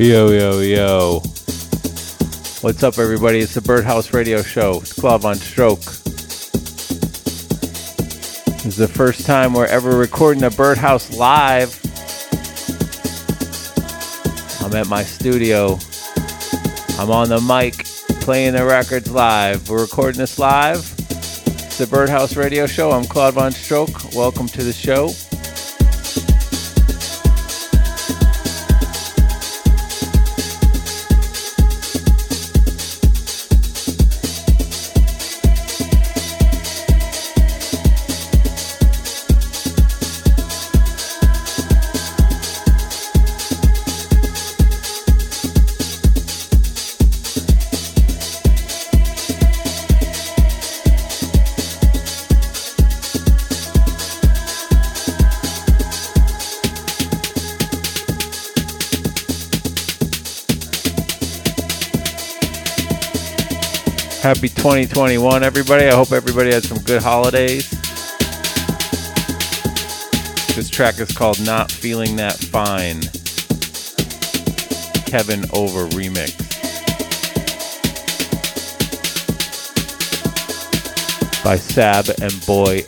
Yo, yo, yo. What's up, everybody? It's the Birdhouse Radio Show. It's Claude Von Stroke. This is the first time we're ever recording a Birdhouse live. I'm at my studio. I'm on the mic playing the records live. We're recording this live. It's the Birdhouse Radio Show. I'm Claude Von Stroke. Welcome to the show. 2021, everybody. I hope everybody had some good holidays. This track is called Not Feeling That Fine. Kevin Over remix. By Sab and Boy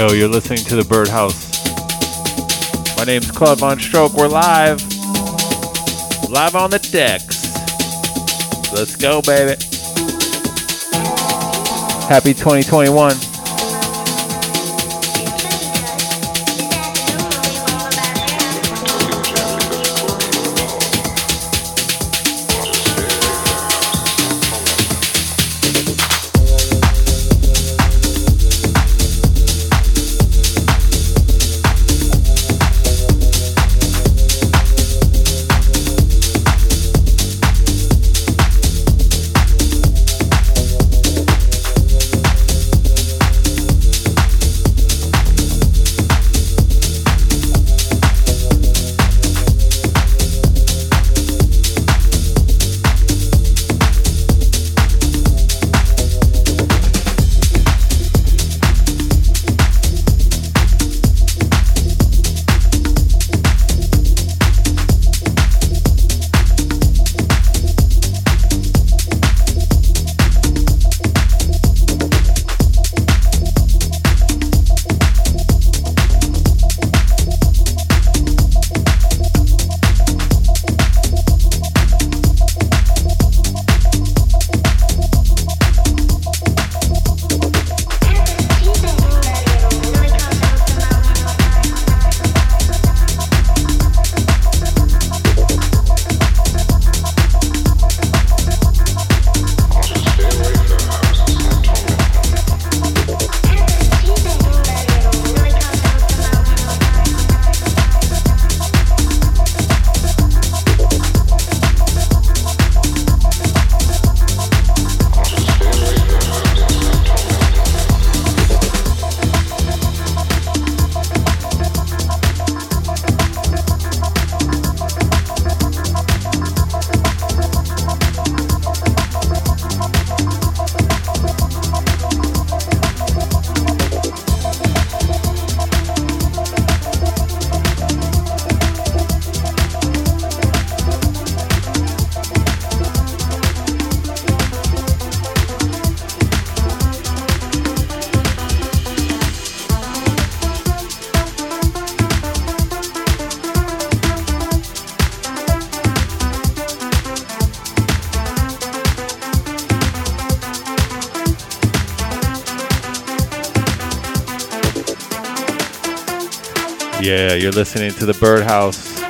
Yo, you're listening to the Birdhouse. My name's Claude Von Stroke. We're live. Live on the decks. Let's go, baby. Happy 2021. Yeah, you're listening to the Birdhouse.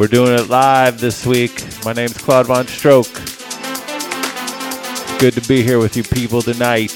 We're doing it live this week. My name's Claude Von Stroke. Good to be here with you people tonight.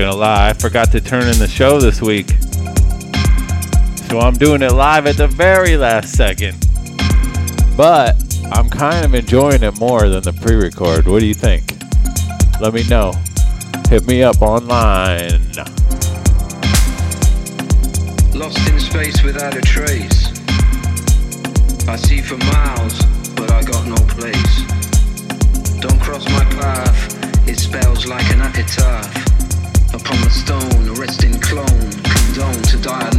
Gonna lie, I forgot to turn in the show this week. So I'm doing it live at the very last second. But I'm kind of enjoying it more than the pre record. What do you think? Let me know. Hit me up online. Lost in space without a trace. I see for miles, but I got no place. Don't cross my path, it spells like an epitaph. The stone, clone, condone to die.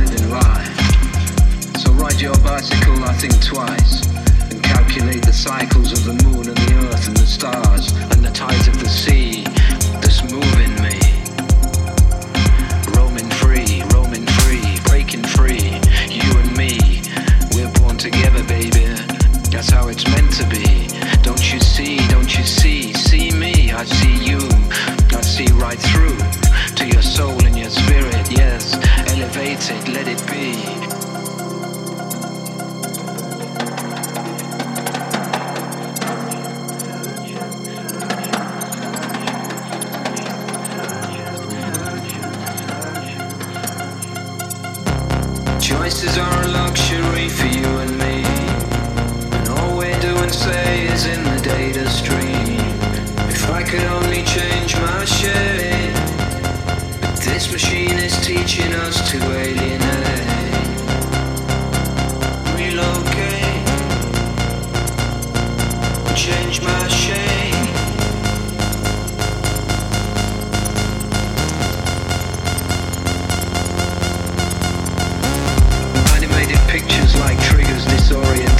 So ride your bicycle, I think twice, and calculate the cycles of the moon and the earth and the stars, and the tides of the sea that's moving me. Roaming free, roaming free, breaking free, you and me, we're born together, baby. That's how it's meant to be. places are a luxury for you and me. And all we're doing say is in the data stream. If I could only change my shade. But this machine is teaching us to alienate.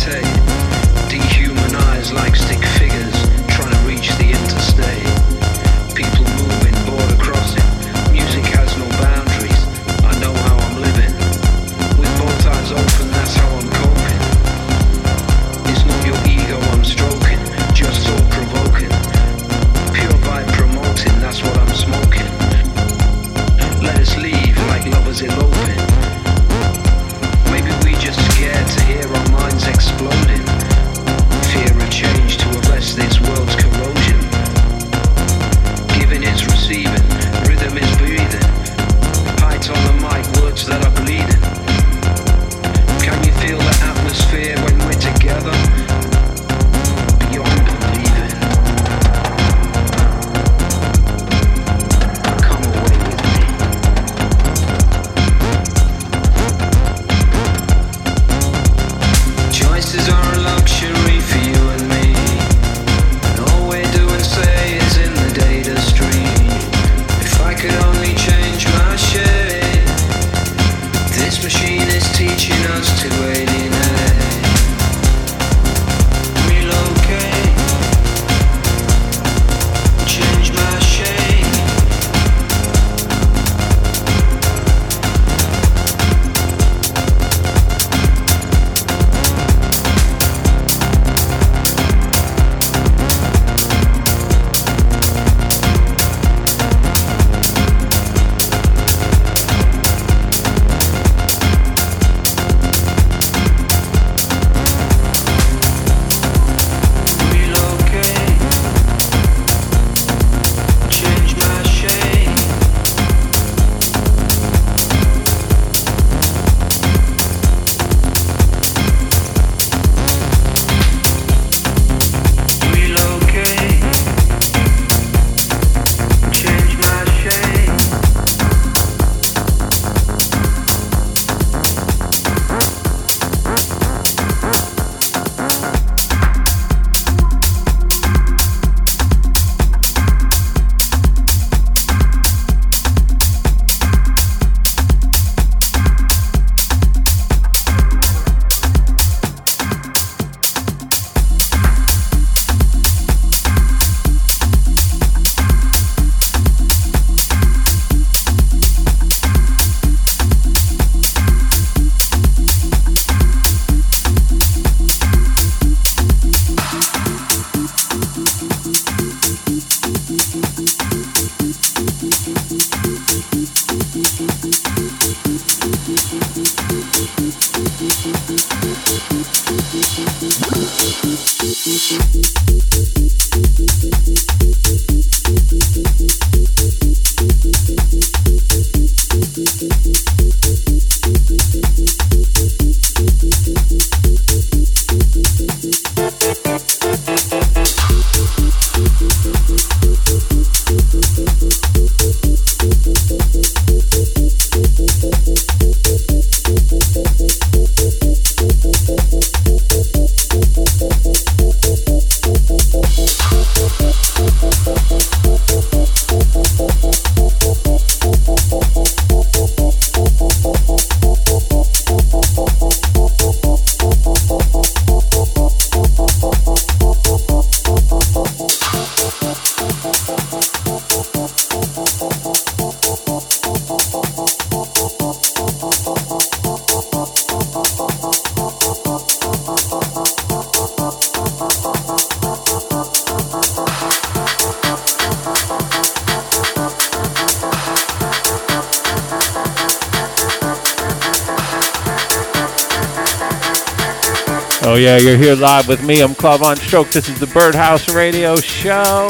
dictate, dehumanize like stick. You're here live with me. I'm Claude Von Stroke. This is the Birdhouse Radio Show.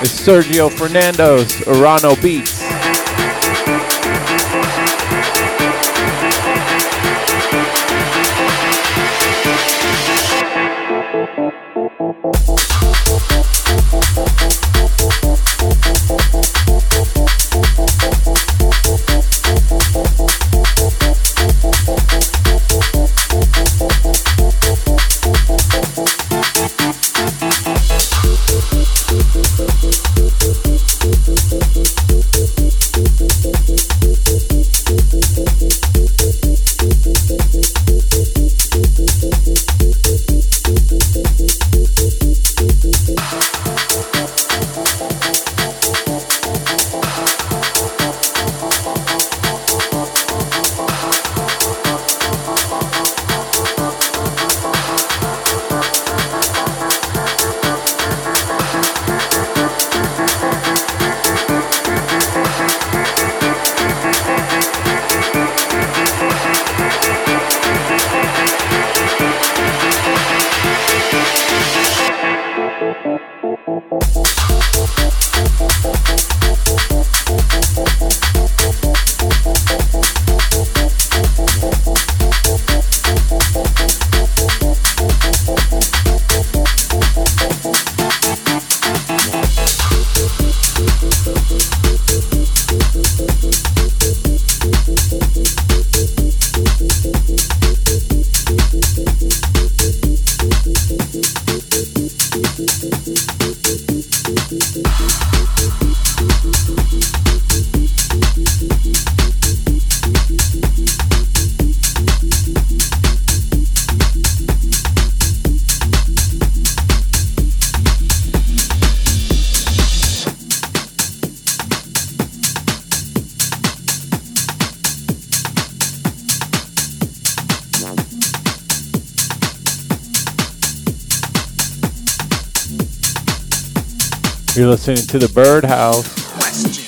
It's Sergio Fernando's Urano Beats. You're listening to the Birdhouse.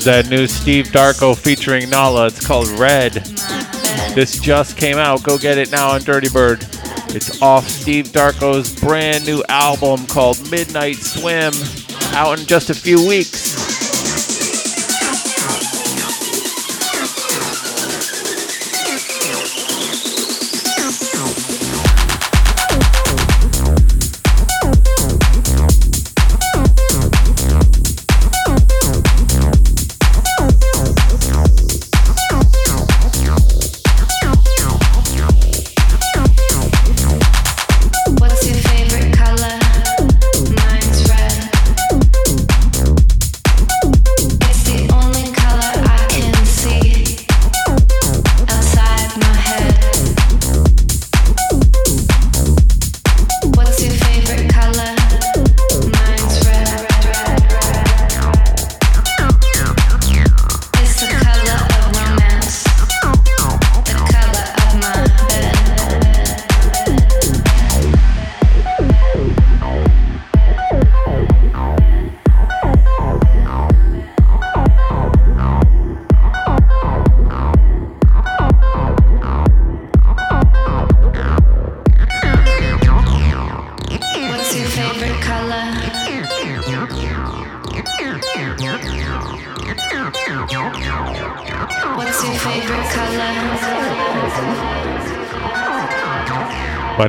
Is that new Steve Darko featuring Nala. It's called Red. This just came out. Go get it now on Dirty Bird. It's off Steve Darko's brand new album called Midnight Swim, out in just a few weeks.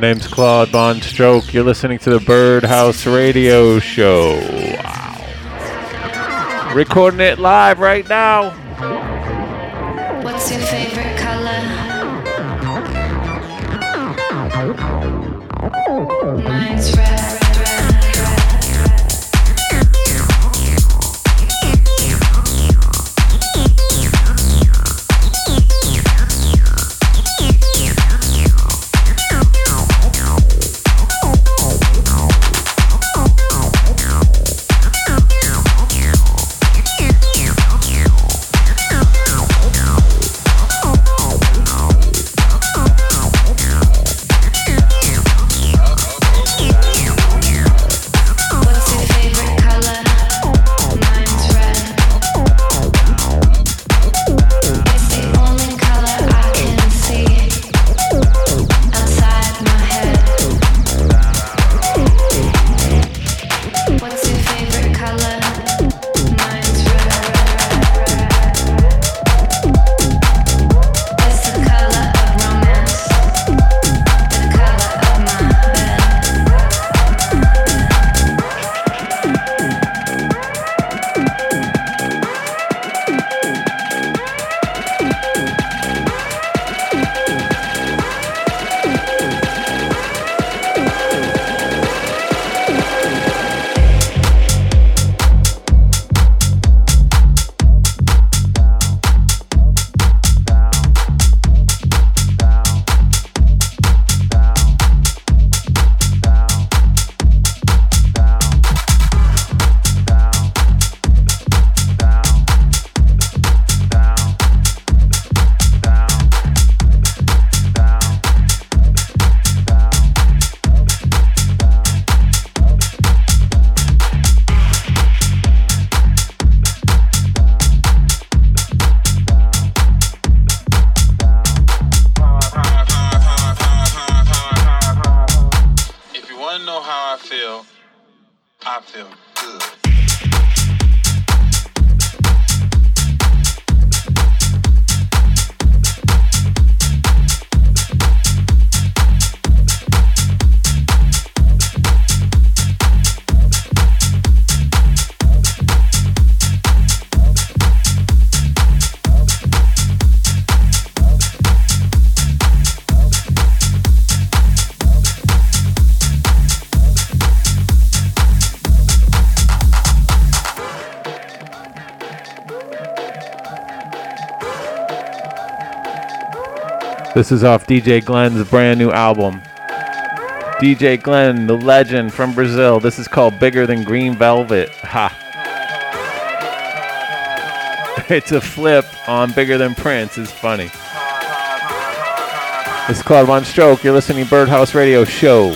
Name's Claude Von Stroke. You're listening to the Birdhouse Radio Show. Wow. Recording it live right now. This is off DJ Glenn's brand new album. DJ Glenn, the legend from Brazil. This is called Bigger Than Green Velvet. Ha. It's a flip on Bigger Than Prince. It's funny. Is Claude Von Stroke. You're listening to Birdhouse Radio Show.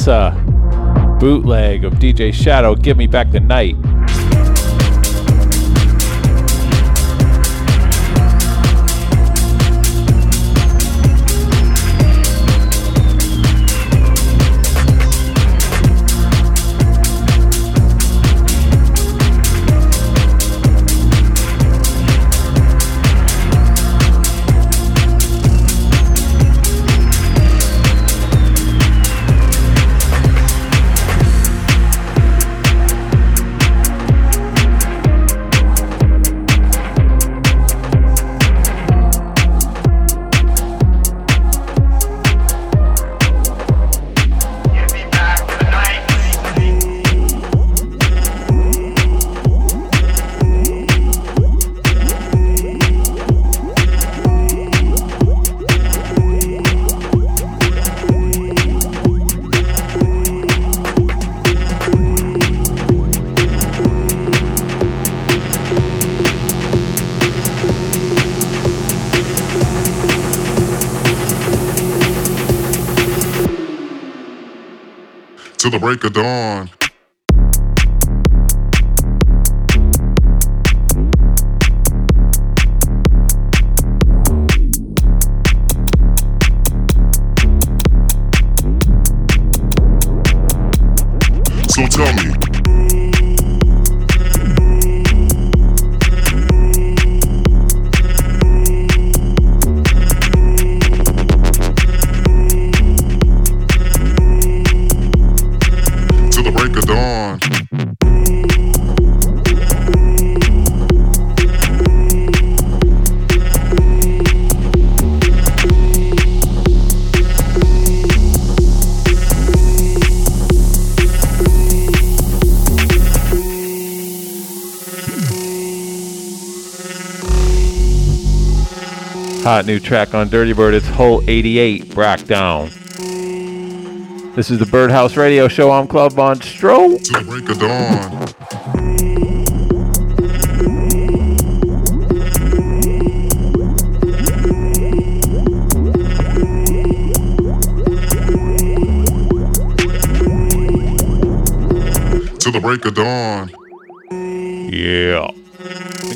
Massa uh, bootleg of DJ Shadow, Give Me Back the Night. Till the break of dawn. Hot new track on Dirty Bird. It's Hole 88, Brack Down. This is the Birdhouse Radio Show. I'm Claude Von Stroke. Till the break of dawn. Till the break of dawn. Yeah.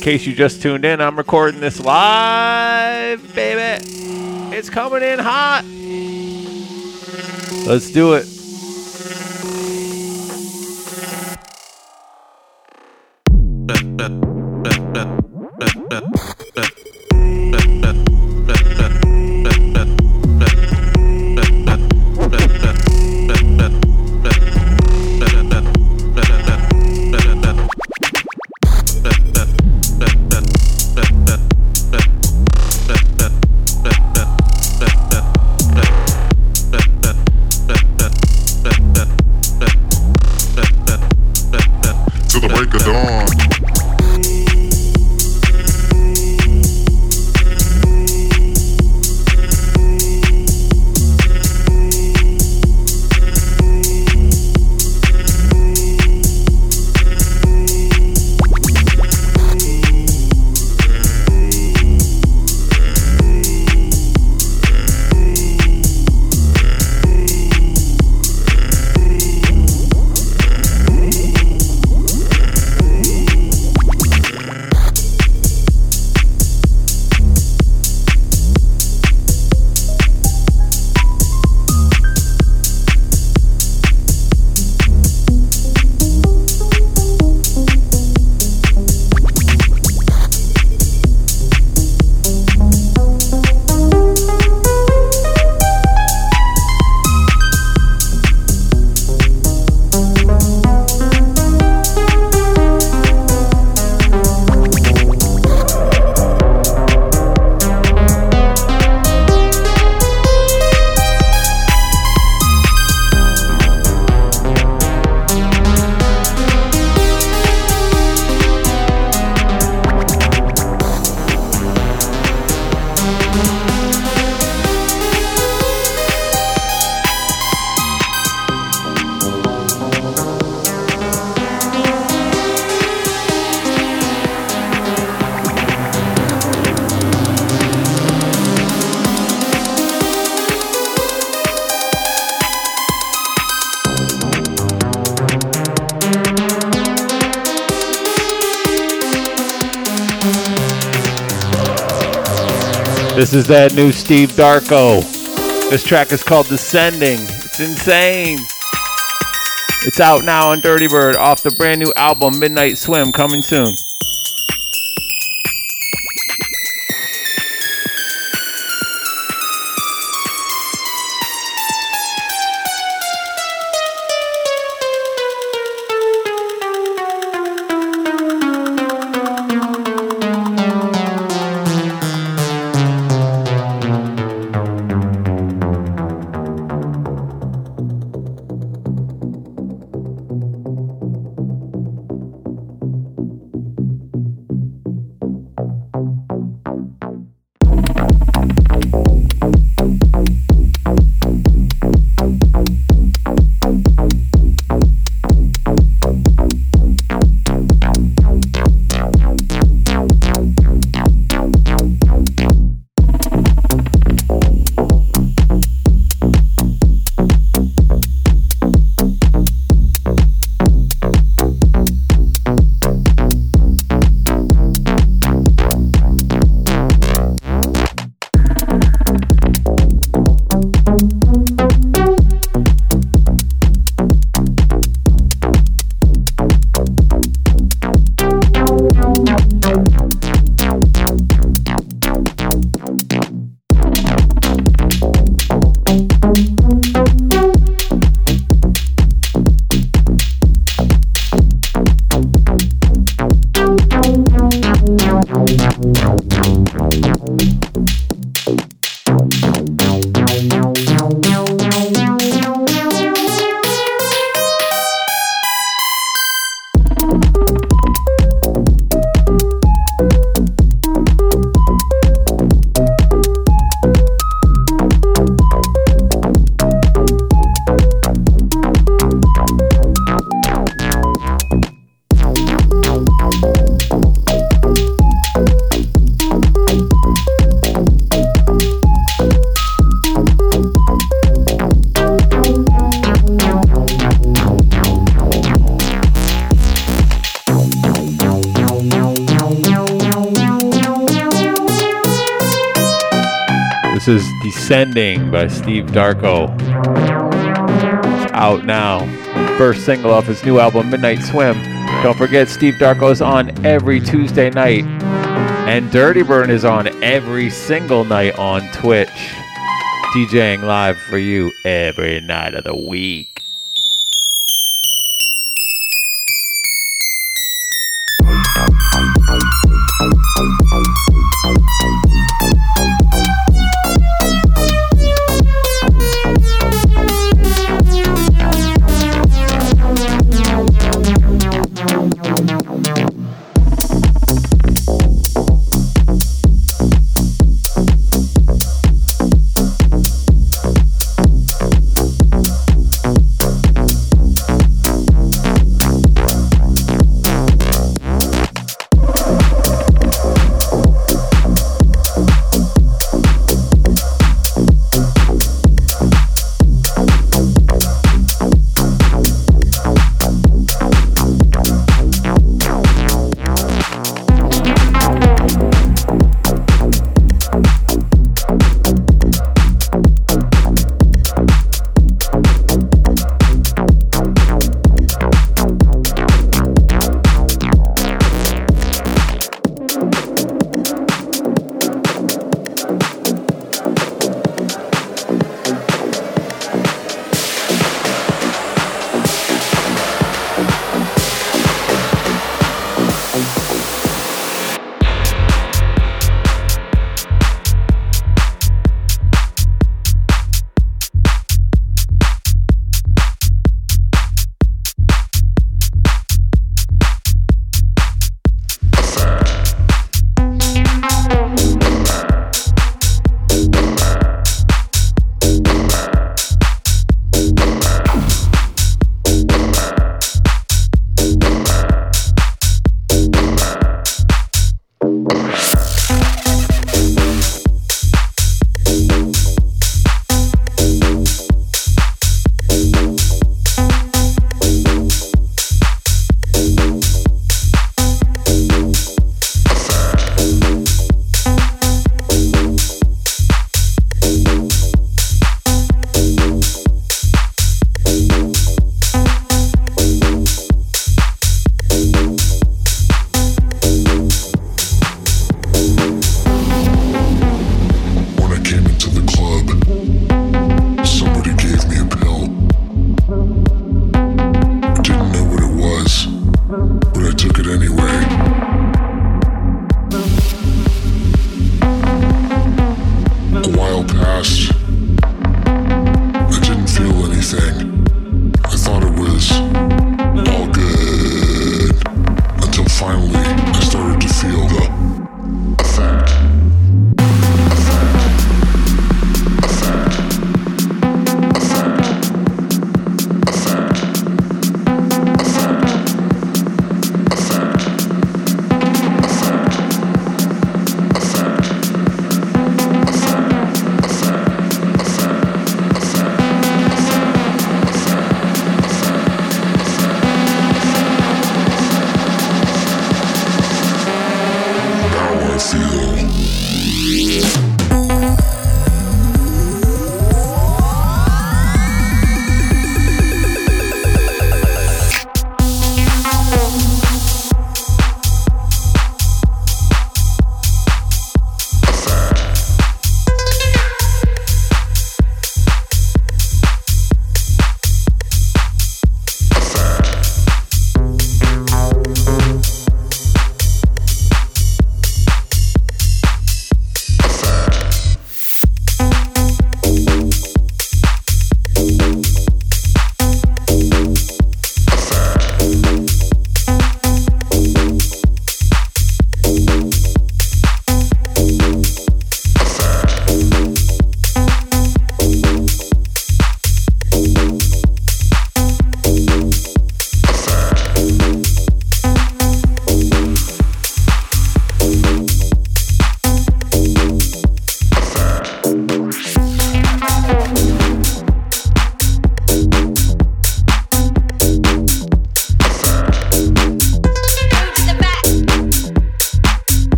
Case you just tuned in, I'm recording this live, baby. It's coming in hot. Let's do it. This is that new Steve Darko. This track is called Descending. It's insane. It's out now on Dirty Bird off the brand new album Midnight Swim coming soon. By Steve Darko. Out now. First single off his new album, Midnight Swim. Don't forget, Steve Darko is on every Tuesday night. And Dirty Bird is on every single night on Twitch. DJing live for you every night of the week.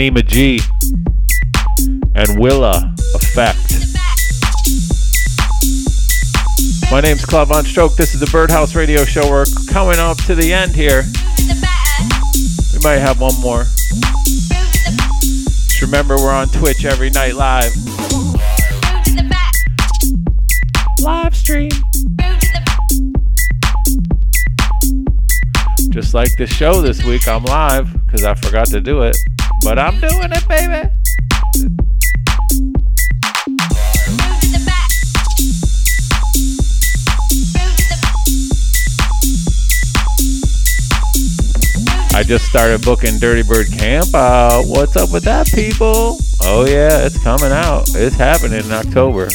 Nima G and Willa Effect. My name's Claude Von Stroke. This is the Birdhouse Radio Show. We're coming up to the end here. We might have one more. Just remember, we're on Twitch every night live. Live stream. Just like the show this week, I'm live because I forgot to do it. But I'm doing it, baby. I just started booking Dirty Bird Camp out. What's up with that, people? Oh, yeah, it's coming out. It's happening in October.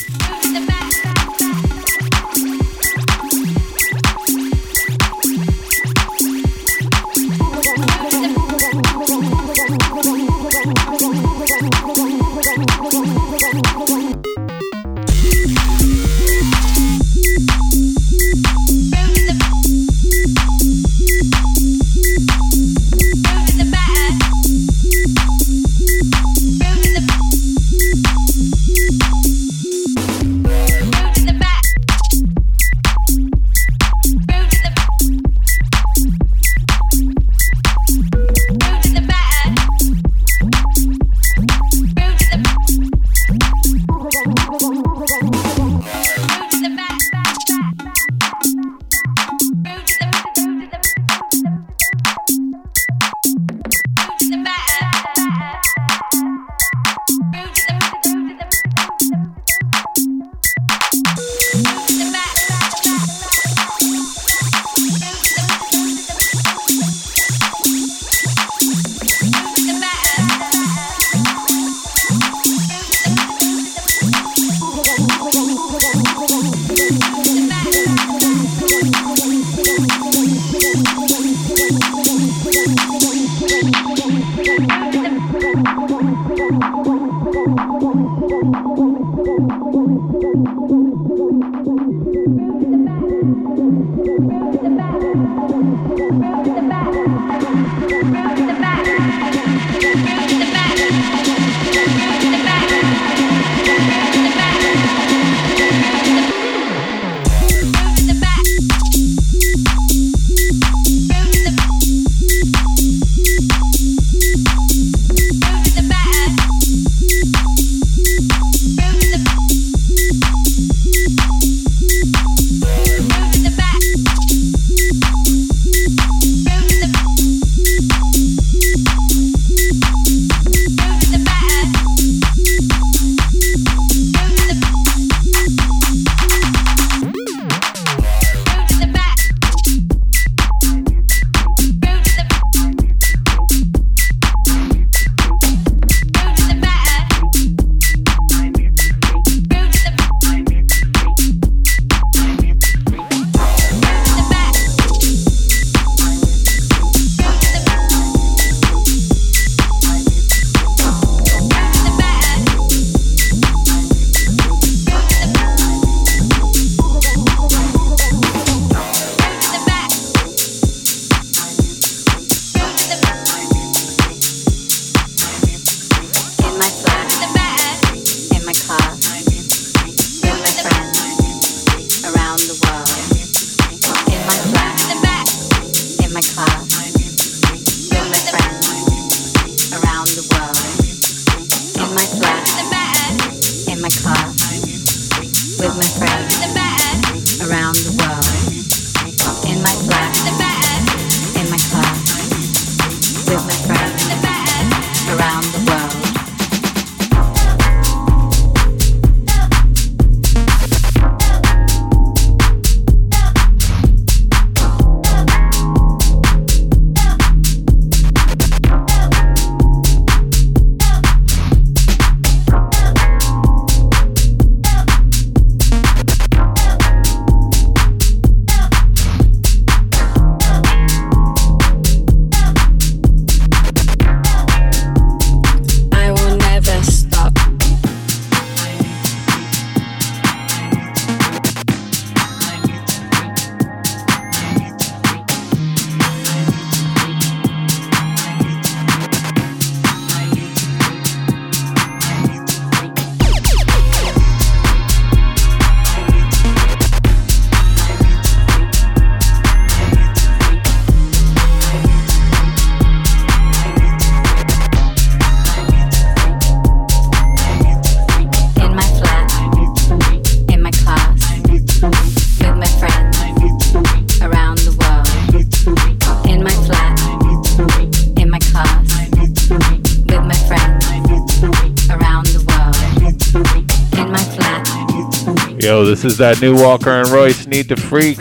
This is that new Walker and Royce Need to Freak.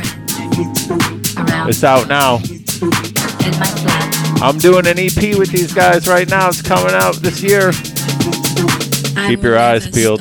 It's out now. I'm doing an EP with these guys right now. It's coming out this year. Keep your eyes peeled.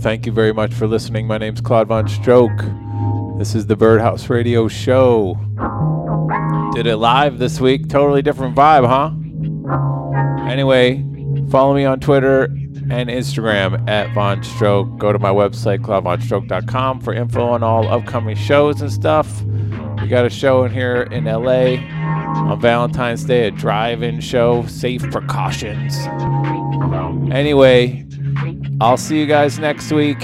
Thank you very much for listening. My name's Claude Von Stroke. This is the Birdhouse Radio Show. Did it live this week. Totally different vibe, huh? Anyway, follow me on Twitter and Instagram at Von Stroke. Go to my website, claudevonstroke.com, for info on all upcoming shows and stuff. We got a show in here in LA on Valentine's Day, a drive in show, safe precautions. Anyway, I'll see you guys next week.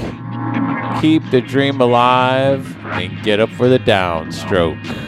Keep the dream alive and get up for the downstroke.